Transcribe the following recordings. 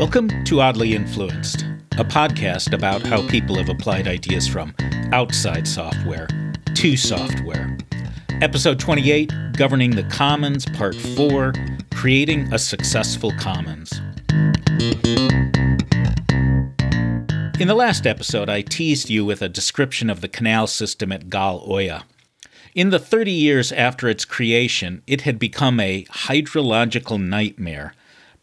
Welcome to Oddly Influenced, a podcast about how people have applied ideas from outside software to software. Episode 28 Governing the Commons, Part 4 Creating a Successful Commons. In the last episode, I teased you with a description of the canal system at Gal Oya. In the 30 years after its creation, it had become a hydrological nightmare,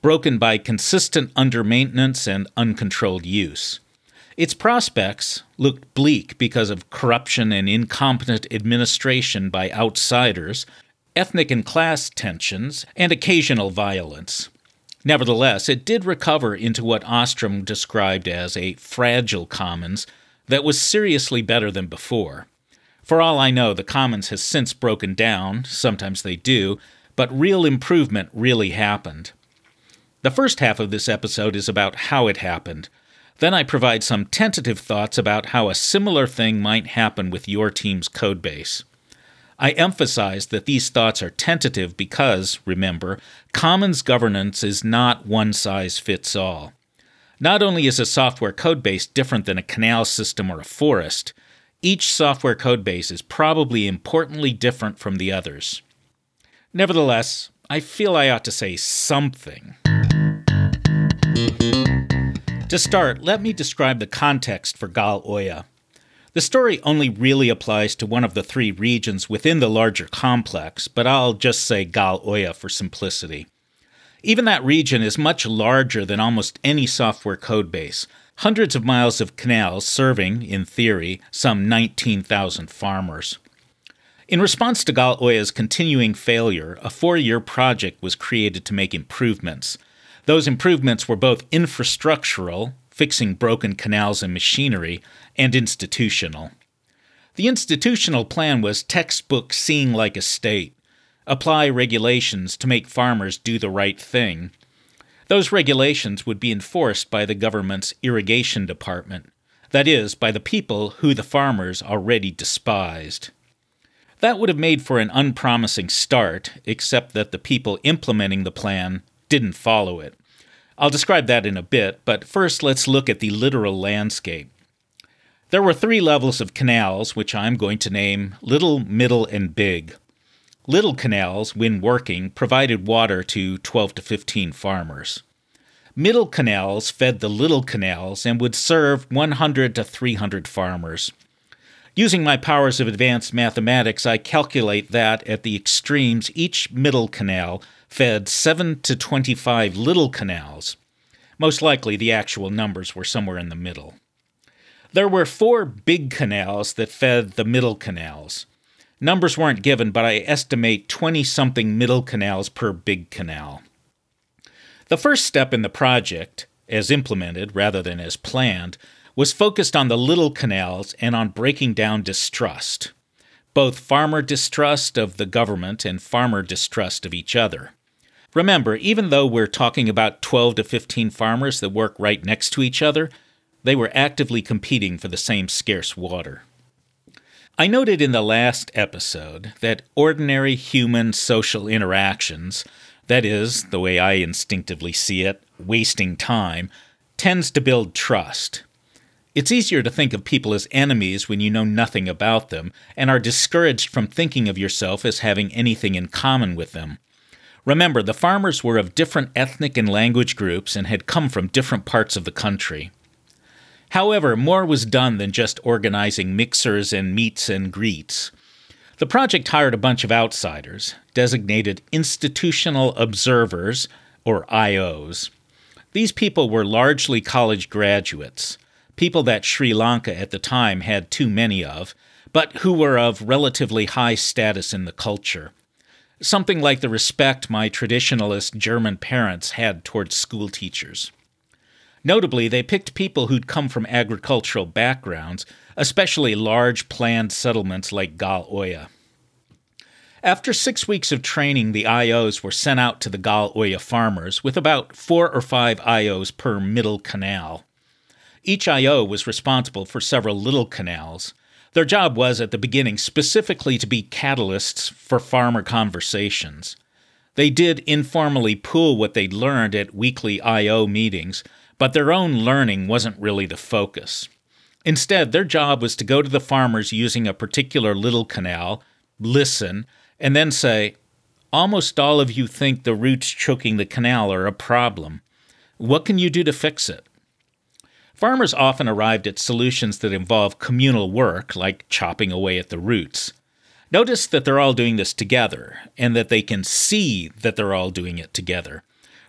broken by consistent undermaintenance and uncontrolled use. Its prospects looked bleak because of corruption and incompetent administration by outsiders, ethnic and class tensions, and occasional violence. Nevertheless, it did recover into what Ostrom described as a fragile commons that was seriously better than before. For all I know, the commons has since broken down, sometimes they do, but real improvement really happened. The first half of this episode is about how it happened. Then I provide some tentative thoughts about how a similar thing might happen with your team's codebase. I emphasize that these thoughts are tentative because, remember, commons governance is not one size fits all. Not only is a software codebase different than a canal system or a forest, each software codebase is probably importantly different from the others. Nevertheless, I feel I ought to say something. To start, let me describe the context for Gal Oya. The story only really applies to one of the three regions within the larger complex, but I'll just say Gal Oya for simplicity. Even that region is much larger than almost any software codebase, hundreds of miles of canals serving, in theory, some 19,000 farmers. In response to Gal Oya's continuing failure, a four year project was created to make improvements. Those improvements were both infrastructural, fixing broken canals and machinery, and institutional. The institutional plan was textbook seeing like a state, apply regulations to make farmers do the right thing. Those regulations would be enforced by the government's irrigation department, that is, by the people who the farmers already despised. That would have made for an unpromising start, except that the people implementing the plan didn't follow it. I'll describe that in a bit, but first let's look at the literal landscape. There were three levels of canals, which I'm going to name Little, Middle, and Big. Little canals, when working, provided water to 12 to 15 farmers. Middle canals fed the little canals and would serve 100 to 300 farmers. Using my powers of advanced mathematics, I calculate that at the extremes, each middle canal fed 7 to 25 little canals. Most likely, the actual numbers were somewhere in the middle. There were four big canals that fed the middle canals. Numbers weren't given, but I estimate 20 something middle canals per big canal. The first step in the project, as implemented rather than as planned, was focused on the little canals and on breaking down distrust, both farmer distrust of the government and farmer distrust of each other. Remember, even though we're talking about 12 to 15 farmers that work right next to each other, they were actively competing for the same scarce water. I noted in the last episode that ordinary human social interactions, that is, the way I instinctively see it, wasting time, tends to build trust. It's easier to think of people as enemies when you know nothing about them and are discouraged from thinking of yourself as having anything in common with them. Remember, the farmers were of different ethnic and language groups and had come from different parts of the country. However, more was done than just organizing mixers and meets and greets. The project hired a bunch of outsiders, designated institutional observers, or IOs. These people were largely college graduates, people that Sri Lanka at the time had too many of, but who were of relatively high status in the culture something like the respect my traditionalist German parents had towards school teachers. Notably, they picked people who'd come from agricultural backgrounds, especially large planned settlements like Gal Oya. After six weeks of training, the IOs were sent out to the Gal Oya farmers, with about four or five IOs per middle canal. Each IO was responsible for several little canals, their job was, at the beginning, specifically to be catalysts for farmer conversations. They did informally pool what they'd learned at weekly I.O. meetings, but their own learning wasn't really the focus. Instead, their job was to go to the farmers using a particular little canal, listen, and then say, Almost all of you think the roots choking the canal are a problem. What can you do to fix it? Farmers often arrived at solutions that involve communal work, like chopping away at the roots. Notice that they're all doing this together, and that they can see that they're all doing it together.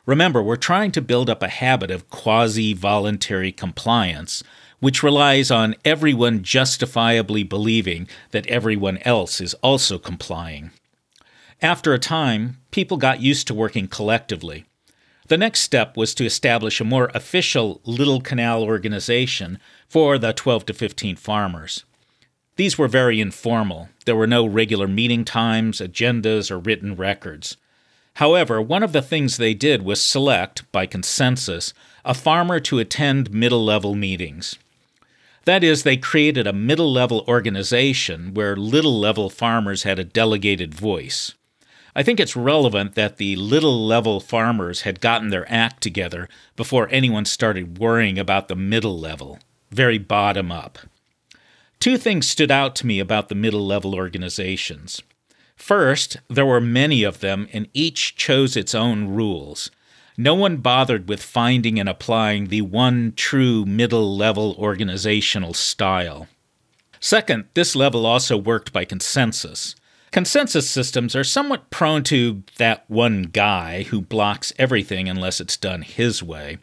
Remember, we're trying to build up a habit of quasi voluntary compliance, which relies on everyone justifiably believing that everyone else is also complying. After a time, people got used to working collectively. The next step was to establish a more official Little Canal organization for the 12 to 15 farmers. These were very informal. There were no regular meeting times, agendas, or written records. However, one of the things they did was select, by consensus, a farmer to attend middle level meetings. That is, they created a middle level organization where little level farmers had a delegated voice. I think it's relevant that the little level farmers had gotten their act together before anyone started worrying about the middle level, very bottom up. Two things stood out to me about the middle level organizations. First, there were many of them, and each chose its own rules. No one bothered with finding and applying the one true middle level organizational style. Second, this level also worked by consensus. Consensus systems are somewhat prone to that one guy who blocks everything unless it's done his way.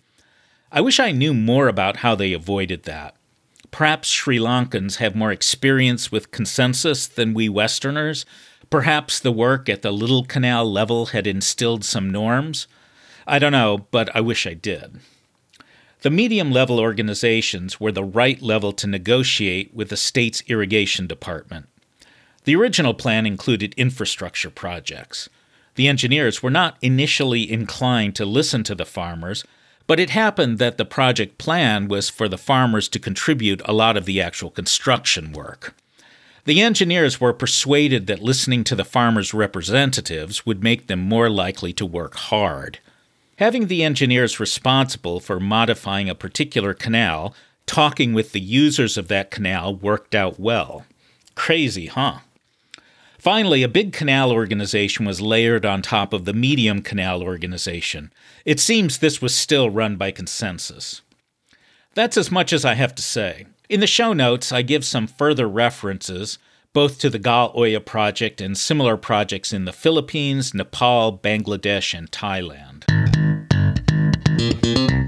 I wish I knew more about how they avoided that. Perhaps Sri Lankans have more experience with consensus than we Westerners. Perhaps the work at the Little Canal level had instilled some norms. I don't know, but I wish I did. The medium level organizations were the right level to negotiate with the state's irrigation department. The original plan included infrastructure projects. The engineers were not initially inclined to listen to the farmers, but it happened that the project plan was for the farmers to contribute a lot of the actual construction work. The engineers were persuaded that listening to the farmers' representatives would make them more likely to work hard. Having the engineers responsible for modifying a particular canal talking with the users of that canal worked out well. Crazy, huh? Finally, a big canal organization was layered on top of the medium canal organization. It seems this was still run by consensus. That's as much as I have to say. In the show notes, I give some further references, both to the Gal Oya project and similar projects in the Philippines, Nepal, Bangladesh, and Thailand.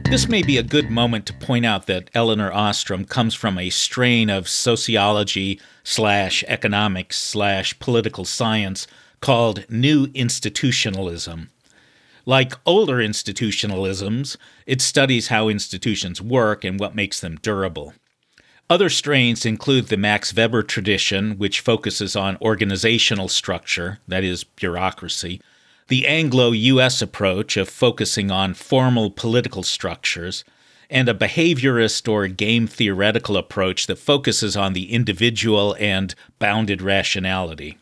This may be a good moment to point out that Elinor Ostrom comes from a strain of sociology slash economics slash political science called New Institutionalism. Like older institutionalisms, it studies how institutions work and what makes them durable. Other strains include the Max Weber tradition, which focuses on organizational structure, that is, bureaucracy, the Anglo US approach of focusing on formal political structures, and a behaviorist or game theoretical approach that focuses on the individual and bounded rationality.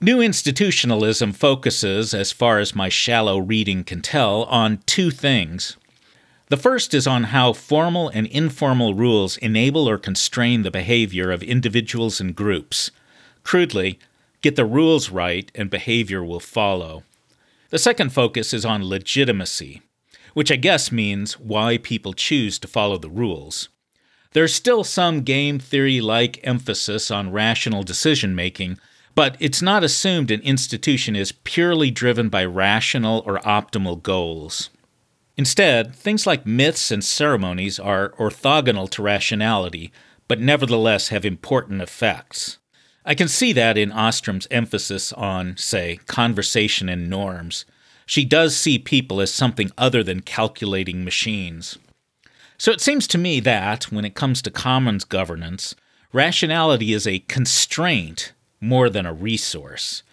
New institutionalism focuses, as far as my shallow reading can tell, on two things. The first is on how formal and informal rules enable or constrain the behavior of individuals and groups. Crudely, get the rules right and behavior will follow. The second focus is on legitimacy, which I guess means why people choose to follow the rules. There's still some game theory like emphasis on rational decision making, but it's not assumed an institution is purely driven by rational or optimal goals. Instead, things like myths and ceremonies are orthogonal to rationality, but nevertheless have important effects. I can see that in Ostrom's emphasis on, say, conversation and norms. She does see people as something other than calculating machines. So it seems to me that, when it comes to commons governance, rationality is a constraint more than a resource.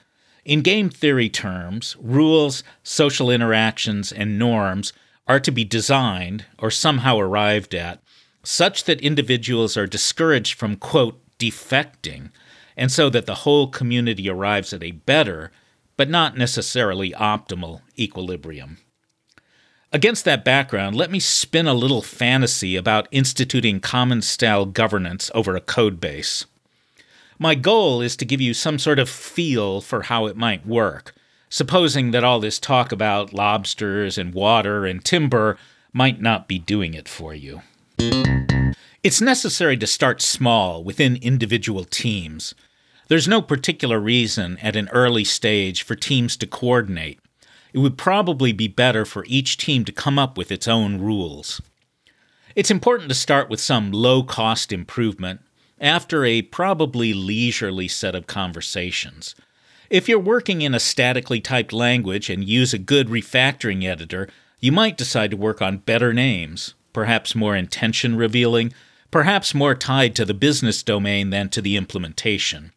In game theory terms, rules, social interactions, and norms are to be designed, or somehow arrived at, such that individuals are discouraged from, quote, defecting and so that the whole community arrives at a better, but not necessarily optimal equilibrium. Against that background, let me spin a little fantasy about instituting common style governance over a code base. My goal is to give you some sort of feel for how it might work, supposing that all this talk about lobsters and water and timber might not be doing it for you. It's necessary to start small within individual teams. There's no particular reason at an early stage for teams to coordinate it would probably be better for each team to come up with its own rules. It's important to start with some low cost improvement after a probably leisurely set of conversations. If you're working in a statically typed language and use a good refactoring editor, you might decide to work on better names, perhaps more intention revealing, perhaps more tied to the business domain than to the implementation.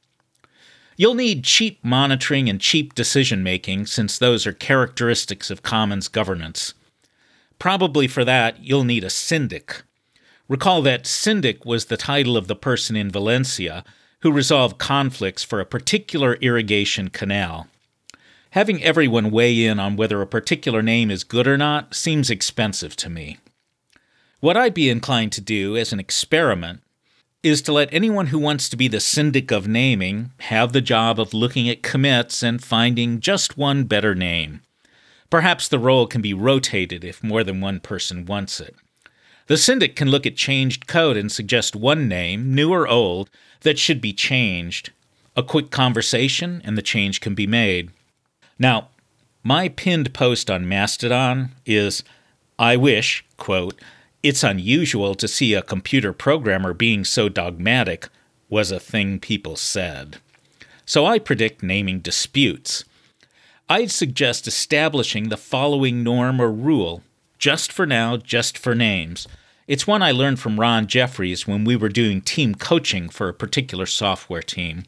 You'll need cheap monitoring and cheap decision making, since those are characteristics of Commons governance. Probably for that, you'll need a syndic. Recall that syndic was the title of the person in Valencia who resolved conflicts for a particular irrigation canal. Having everyone weigh in on whether a particular name is good or not seems expensive to me. What I'd be inclined to do as an experiment is to let anyone who wants to be the syndic of naming have the job of looking at commits and finding just one better name. Perhaps the role can be rotated if more than one person wants it. The syndic can look at changed code and suggest one name, new or old, that should be changed. A quick conversation and the change can be made. Now, my pinned post on Mastodon is I wish, quote, it's unusual to see a computer programmer being so dogmatic, was a thing people said. So I predict naming disputes. I'd suggest establishing the following norm or rule, just for now, just for names. It's one I learned from Ron Jeffries when we were doing team coaching for a particular software team.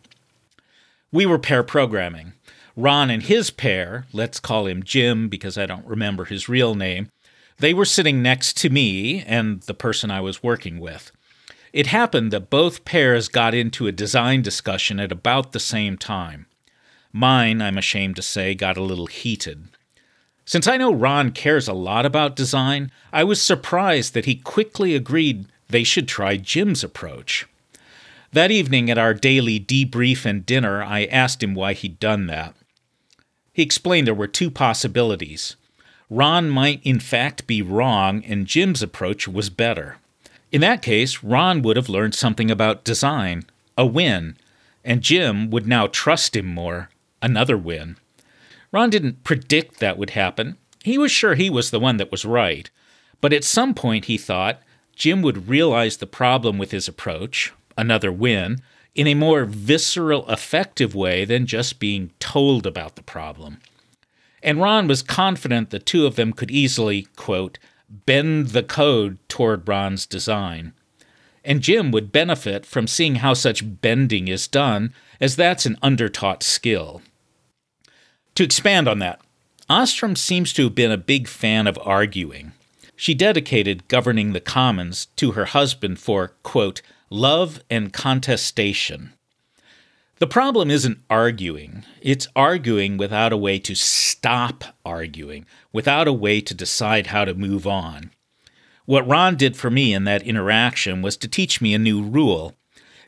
We were pair programming. Ron and his pair, let's call him Jim because I don't remember his real name, they were sitting next to me and the person I was working with. It happened that both pairs got into a design discussion at about the same time. Mine, I'm ashamed to say, got a little heated. Since I know Ron cares a lot about design, I was surprised that he quickly agreed they should try Jim's approach. That evening at our daily debrief and dinner, I asked him why he'd done that. He explained there were two possibilities. Ron might in fact be wrong and Jim's approach was better. In that case, Ron would have learned something about design, a win, and Jim would now trust him more, another win. Ron didn't predict that would happen. He was sure he was the one that was right. But at some point, he thought, Jim would realize the problem with his approach, another win, in a more visceral, effective way than just being told about the problem and Ron was confident the two of them could easily, quote, bend the code toward Ron's design. And Jim would benefit from seeing how such bending is done, as that's an undertaught skill. To expand on that, Ostrom seems to have been a big fan of arguing. She dedicated governing the commons to her husband for, quote, love and contestation. The problem isn't arguing, it's arguing without a way to stop arguing, without a way to decide how to move on. What Ron did for me in that interaction was to teach me a new rule.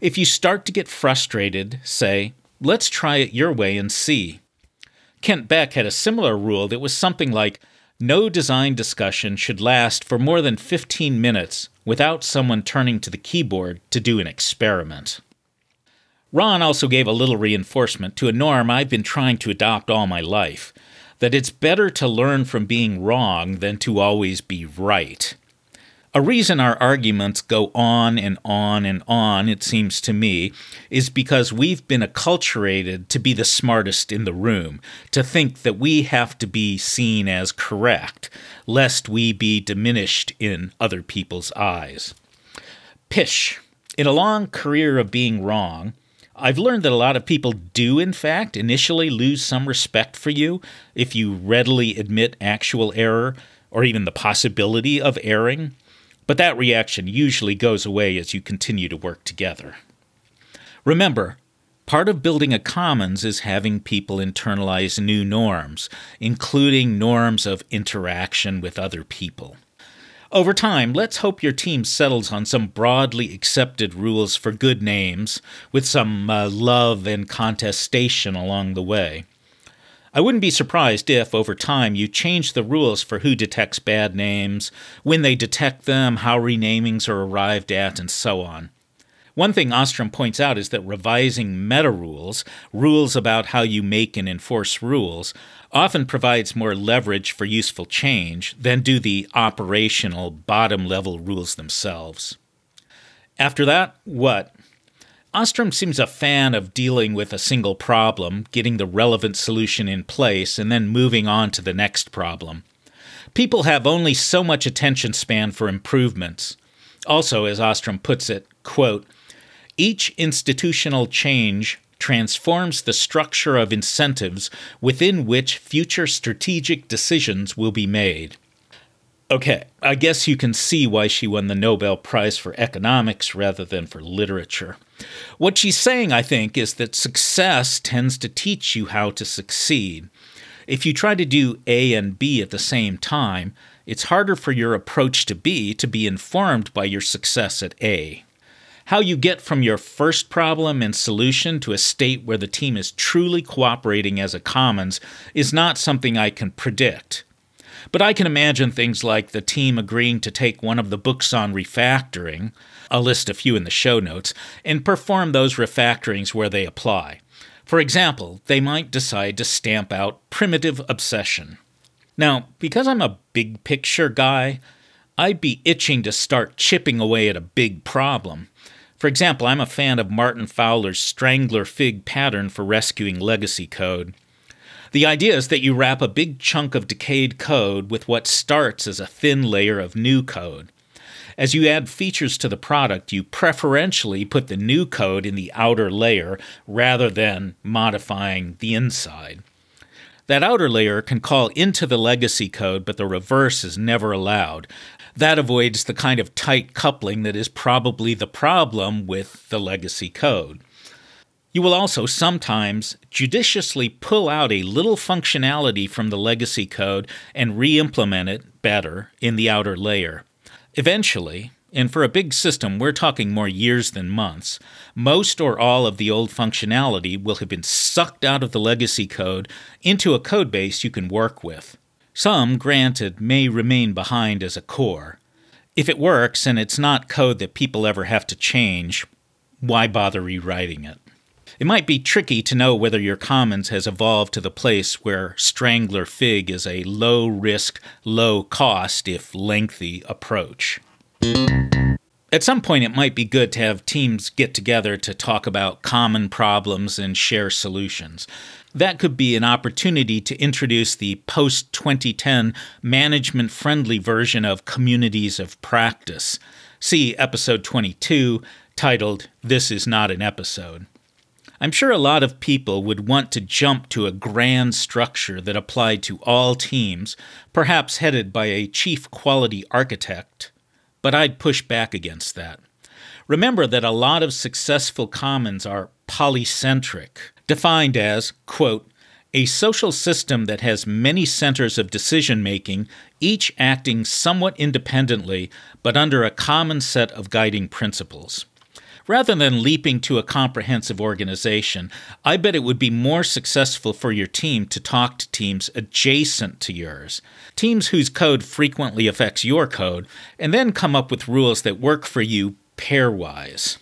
If you start to get frustrated, say, let's try it your way and see. Kent Beck had a similar rule that was something like no design discussion should last for more than 15 minutes without someone turning to the keyboard to do an experiment. Ron also gave a little reinforcement to a norm I've been trying to adopt all my life that it's better to learn from being wrong than to always be right. A reason our arguments go on and on and on, it seems to me, is because we've been acculturated to be the smartest in the room, to think that we have to be seen as correct, lest we be diminished in other people's eyes. Pish! In a long career of being wrong, I've learned that a lot of people do, in fact, initially lose some respect for you if you readily admit actual error or even the possibility of erring, but that reaction usually goes away as you continue to work together. Remember, Part of building a commons is having people internalize new norms, including norms of interaction with other people. Over time, let's hope your team settles on some broadly accepted rules for good names, with some uh, love and contestation along the way. I wouldn't be surprised if, over time, you change the rules for who detects bad names, when they detect them, how renamings are arrived at, and so on. One thing Ostrom points out is that revising meta rules, rules about how you make and enforce rules, often provides more leverage for useful change than do the operational bottom level rules themselves. After that, what? Ostrom seems a fan of dealing with a single problem, getting the relevant solution in place, and then moving on to the next problem. People have only so much attention span for improvements. Also, as Ostrom puts it, quote, each institutional change transforms the structure of incentives within which future strategic decisions will be made. Okay, I guess you can see why she won the Nobel Prize for Economics rather than for literature. What she's saying, I think, is that success tends to teach you how to succeed. If you try to do A and B at the same time, it's harder for your approach to B to be informed by your success at A. How you get from your first problem and solution to a state where the team is truly cooperating as a commons is not something I can predict. But I can imagine things like the team agreeing to take one of the books on refactoring, I'll list a few in the show notes, and perform those refactorings where they apply. For example, they might decide to stamp out primitive obsession. Now, because I'm a big picture guy, I'd be itching to start chipping away at a big problem. For example, I'm a fan of Martin Fowler's Strangler Fig pattern for rescuing legacy code. The idea is that you wrap a big chunk of decayed code with what starts as a thin layer of new code. As you add features to the product, you preferentially put the new code in the outer layer rather than modifying the inside. That outer layer can call into the legacy code, but the reverse is never allowed. That avoids the kind of tight coupling that is probably the problem with the legacy code. You will also sometimes judiciously pull out a little functionality from the legacy code and re implement it better in the outer layer. Eventually, and for a big system, we're talking more years than months, most or all of the old functionality will have been sucked out of the legacy code into a codebase you can work with. Some, granted, may remain behind as a core. If it works and it's not code that people ever have to change, why bother rewriting it? It might be tricky to know whether your commons has evolved to the place where Strangler Fig is a low risk, low cost, if lengthy approach. At some point, it might be good to have teams get together to talk about common problems and share solutions. That could be an opportunity to introduce the post 2010 management friendly version of communities of practice. See episode 22, titled This Is Not an Episode. I'm sure a lot of people would want to jump to a grand structure that applied to all teams, perhaps headed by a chief quality architect but I'd push back against that. Remember that a lot of successful commons are polycentric, defined as, quote, a social system that has many centers of decision making, each acting somewhat independently but under a common set of guiding principles. Rather than leaping to a comprehensive organization, I bet it would be more successful for your team to talk to teams adjacent to yours, teams whose code frequently affects your code, and then come up with rules that work for you pairwise.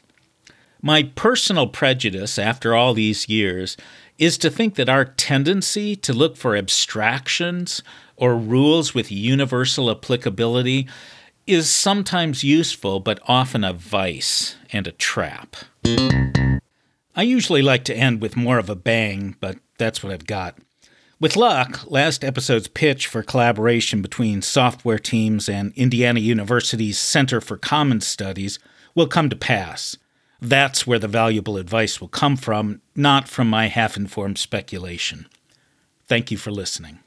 My personal prejudice after all these years is to think that our tendency to look for abstractions or rules with universal applicability is sometimes useful, but often a vice and a trap. I usually like to end with more of a bang, but that's what I've got. With luck, last episode's pitch for collaboration between software teams and Indiana University's Center for Common Studies will come to pass. That's where the valuable advice will come from, not from my half informed speculation. Thank you for listening.